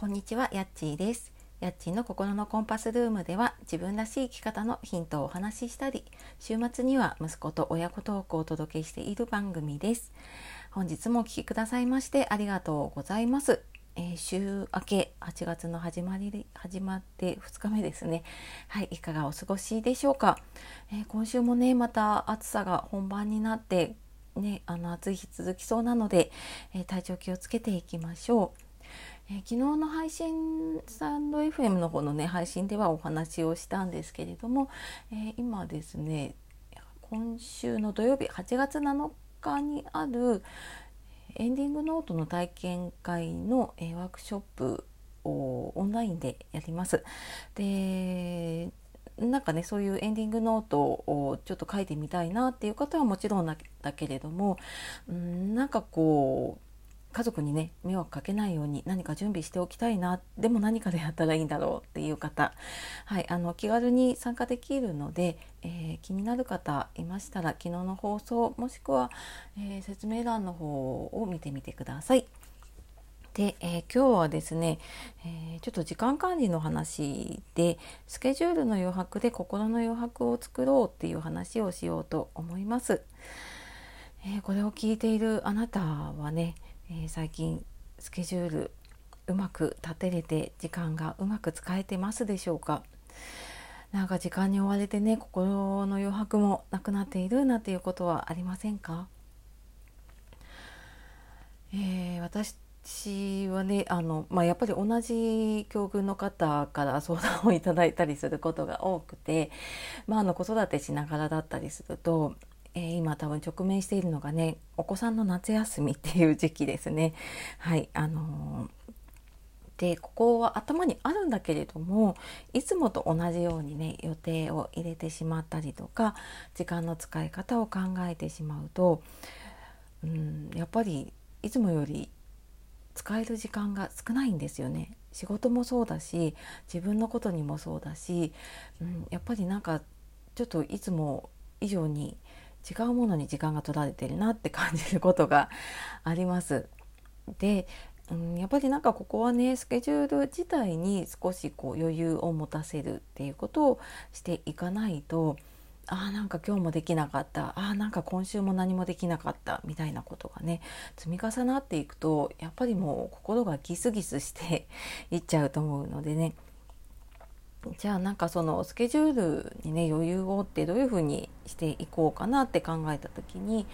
こんにちは、やっちーです。やっちーの心のコンパスルームでは自分らしい生き方のヒントをお話ししたり、週末には息子と親子トークをお届けしている番組です。本日もお聴きくださいましてありがとうございます。えー週明け8月の始まり始まって2日目ですね。はい、いかがお過ごしでしょうか。えー今週もね、また暑さが本番になってね、あの暑い日続きそうなので、えー体調気をつけていきましょう。えー昨日の配信スタンド FM の方のね配信ではお話をしたんですけれども、えー今ですね今週の土曜日8月7日にあるエンディングノートの体験会の、えーワークショップをオンラインでやります。でなんかねそういうエンディングノートをちょっと書いてみたいなっていう方はもちろんだけれどもうんなんかこう家族にね迷惑かけないように何か準備しておきたいなでも何かでやったらいいんだろうっていう方、はい、あの気軽に参加できるので、えー気になる方いましたら昨日の放送もしくは、えー説明欄の方を見てみてください。で、えー今日はですね、えーちょっと時間管理の話でスケジュールの余白で心の余白を作ろうっていう話をしようと思います。えこれを聞いているあなたはね、えー最近スケジュールうまく立てれて時間がうまく使えてますでしょうか？なんか時間に追われてね心の余白もなくなっているなんていうことはありませんか、えー私はねあの、まあ、やっぱり同じ境遇の方から相談をいただいたりすることが多くて、まあ、あの子育てしながらだったりすると、えー今多分直面しているのがねお子さんの夏休みっていう時期ですね。はいあのーでここは頭にあるんだけれどもいつもと同じようにね予定を入れてしまったりとか時間の使い方を考えてしまうと、うん、やっぱりいつもより使える時間が少ないんですよね仕事もそうだし自分のことにもそうだし、うん、やっぱりなんかちょっといつも以上に違うものに時間が取られてるなって感じることがあります。で、うん、やっぱりなんかここはねスケジュール自体に少しこう余裕を持たせるっていうことをしていかないとあーなんか今日もできなかったあーなんか今週も何もできなかったみたいなことがね積み重なっていくとやっぱりもう心がギスギスしていっちゃうと思うのでねじゃあなんかそのスケジュールにね余裕をってどういうふうにしていこうかなって考えた時に、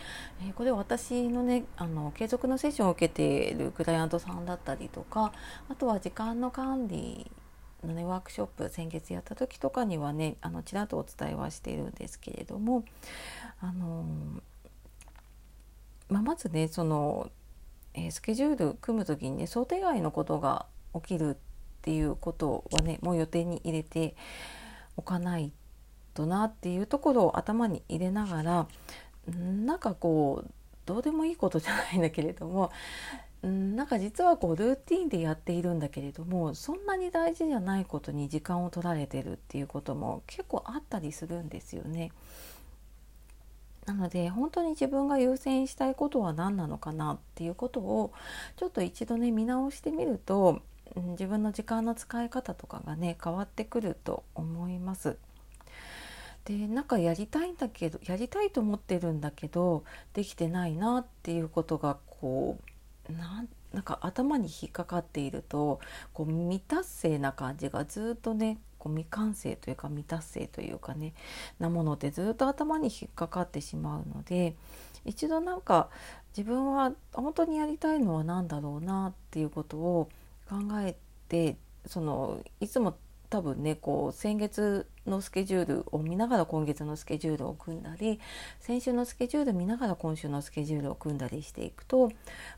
えーこれ私のねあの継続のセッションを受けているクライアントさんだったりとかあとは時間の管理のねワークショップ先月やった時とかにはねあのちらっとお伝えはしているんですけれどもあのまあ、まずねその、えースケジュール組む時にね想定外のことが起きるっていうことはねもう予定に入れておかないとなっていうところを頭に入れながらんなんかこうどうでもいいことじゃないんだけれどもんなんか実はこうルーティンでやっているんだけれどもそんなに大事じゃないことに時間を取られてるっていうことも結構あったりするんですよね。なので本当に自分が優先したいことは何なのかなっていうことをちょっと一度ね見直してみると自分の時間の使い方とかがね変わってくると思います。でなんかやりたいんだけどやりたいと思ってるんだけどできてないなっていうことがこうなんなんか頭に引っかかっているとこう未達成な感じがずっとねこう未完成というか未達成というかねなものでずっと頭に引っかかってしまうので一度なんか自分は本当にやりたいのは何だろうなっていうことを考えてそのいつも多分ねこう先月のスケジュールを見ながら今月のスケジュールを組んだり先週のスケジュール見ながら今週のスケジュールを組んだりしていくと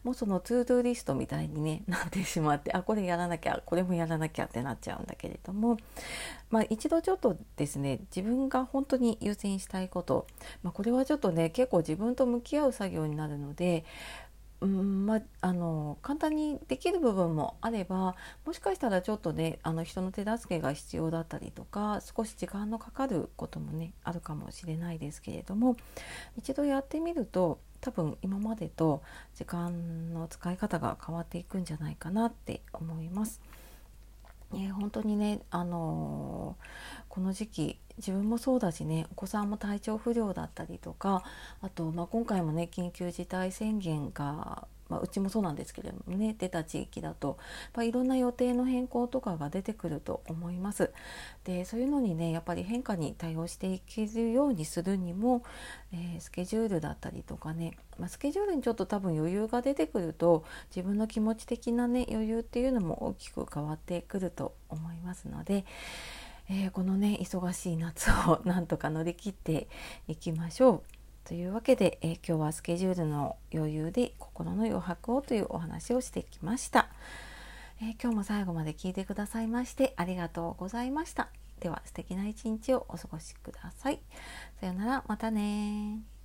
もうその to do list みたいに、ね、なってしまってあこれやらなきゃこれもやらなきゃってなっちゃうんだけれども、まあ、一度ちょっとですね自分が本当に優先したいこと、まあ、これはちょっとね結構自分と向き合う作業になるのでうんまあ、の簡単にできる部分もあればもしかしたらちょっとねあの人の手助けが必要だったりとか少し時間のかかることもねあるかもしれないですけれども一度やってみると多分今までと時間の使い方が変わっていくんじゃないかなって思います。えー、本当にね、あのー、この時期自分もそうだしねお子さんも体調不良だったりとかあと、まあ、今回もね緊急事態宣言がまあ、うちもそうなんですけれどもね出た地域だとやいろんな予定の変更とかが出てくると思います。でそういうのにねやっぱり変化に対応していけるようにするにも、えー、スケジュールだったりとかね、まあ、スケジュールにちょっと多分余裕が出てくると自分の気持ち的なね余裕っていうのも大きく変わってくると思いますので。えー、このね忙しい夏をなんとか乗り切っていきましょう。というわけで、えー、今日はスケジュールの余裕で心の余白をというお話をしてきました、えー、今日も最後まで聞いてくださいましてありがとうございました。では素敵な一日をお過ごしください。さようなら。またね